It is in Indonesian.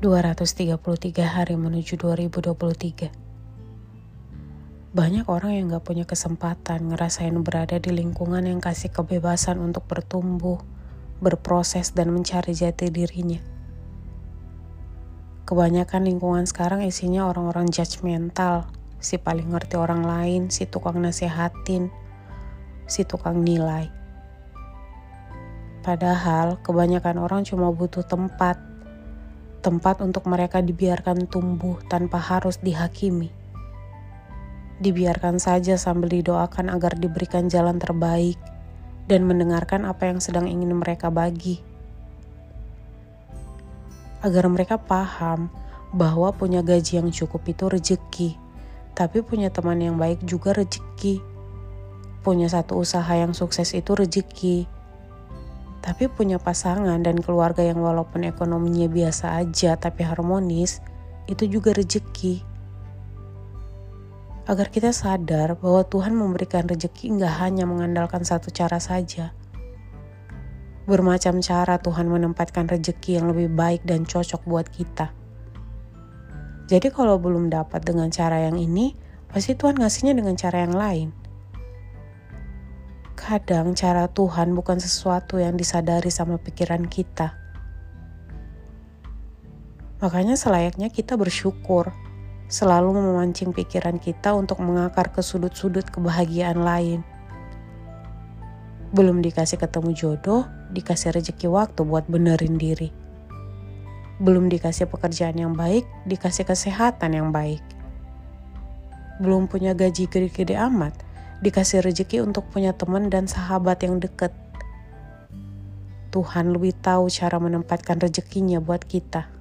233 hari menuju 2023. Banyak orang yang gak punya kesempatan ngerasain berada di lingkungan yang kasih kebebasan untuk bertumbuh, berproses, dan mencari jati dirinya. Kebanyakan lingkungan sekarang isinya orang-orang judgmental, si paling ngerti orang lain, si tukang nasihatin, si tukang nilai. Padahal kebanyakan orang cuma butuh tempat tempat untuk mereka dibiarkan tumbuh tanpa harus dihakimi. Dibiarkan saja sambil didoakan agar diberikan jalan terbaik dan mendengarkan apa yang sedang ingin mereka bagi. Agar mereka paham bahwa punya gaji yang cukup itu rezeki, tapi punya teman yang baik juga rezeki. Punya satu usaha yang sukses itu rezeki tapi punya pasangan dan keluarga yang walaupun ekonominya biasa aja tapi harmonis, itu juga rezeki. Agar kita sadar bahwa Tuhan memberikan rezeki nggak hanya mengandalkan satu cara saja. Bermacam cara Tuhan menempatkan rezeki yang lebih baik dan cocok buat kita. Jadi kalau belum dapat dengan cara yang ini, pasti Tuhan ngasihnya dengan cara yang lain. Kadang cara Tuhan bukan sesuatu yang disadari sama pikiran kita. Makanya selayaknya kita bersyukur, selalu memancing pikiran kita untuk mengakar ke sudut-sudut kebahagiaan lain. Belum dikasih ketemu jodoh, dikasih rezeki waktu buat benerin diri. Belum dikasih pekerjaan yang baik, dikasih kesehatan yang baik. Belum punya gaji gede-gede amat, dikasih rezeki untuk punya teman dan sahabat yang deket. Tuhan lebih tahu cara menempatkan rezekinya buat kita.